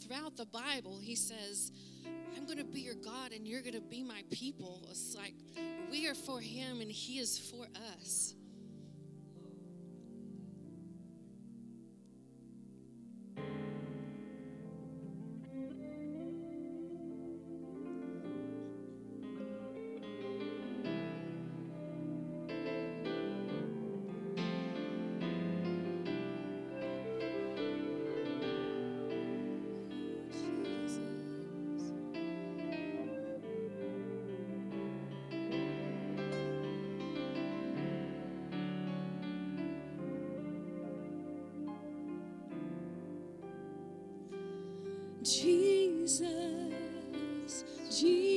throughout throughout the Bible, he says, I'm going to be your God and you're going to be my people. It's like we are for him and he is for us. Jesus, Jesus.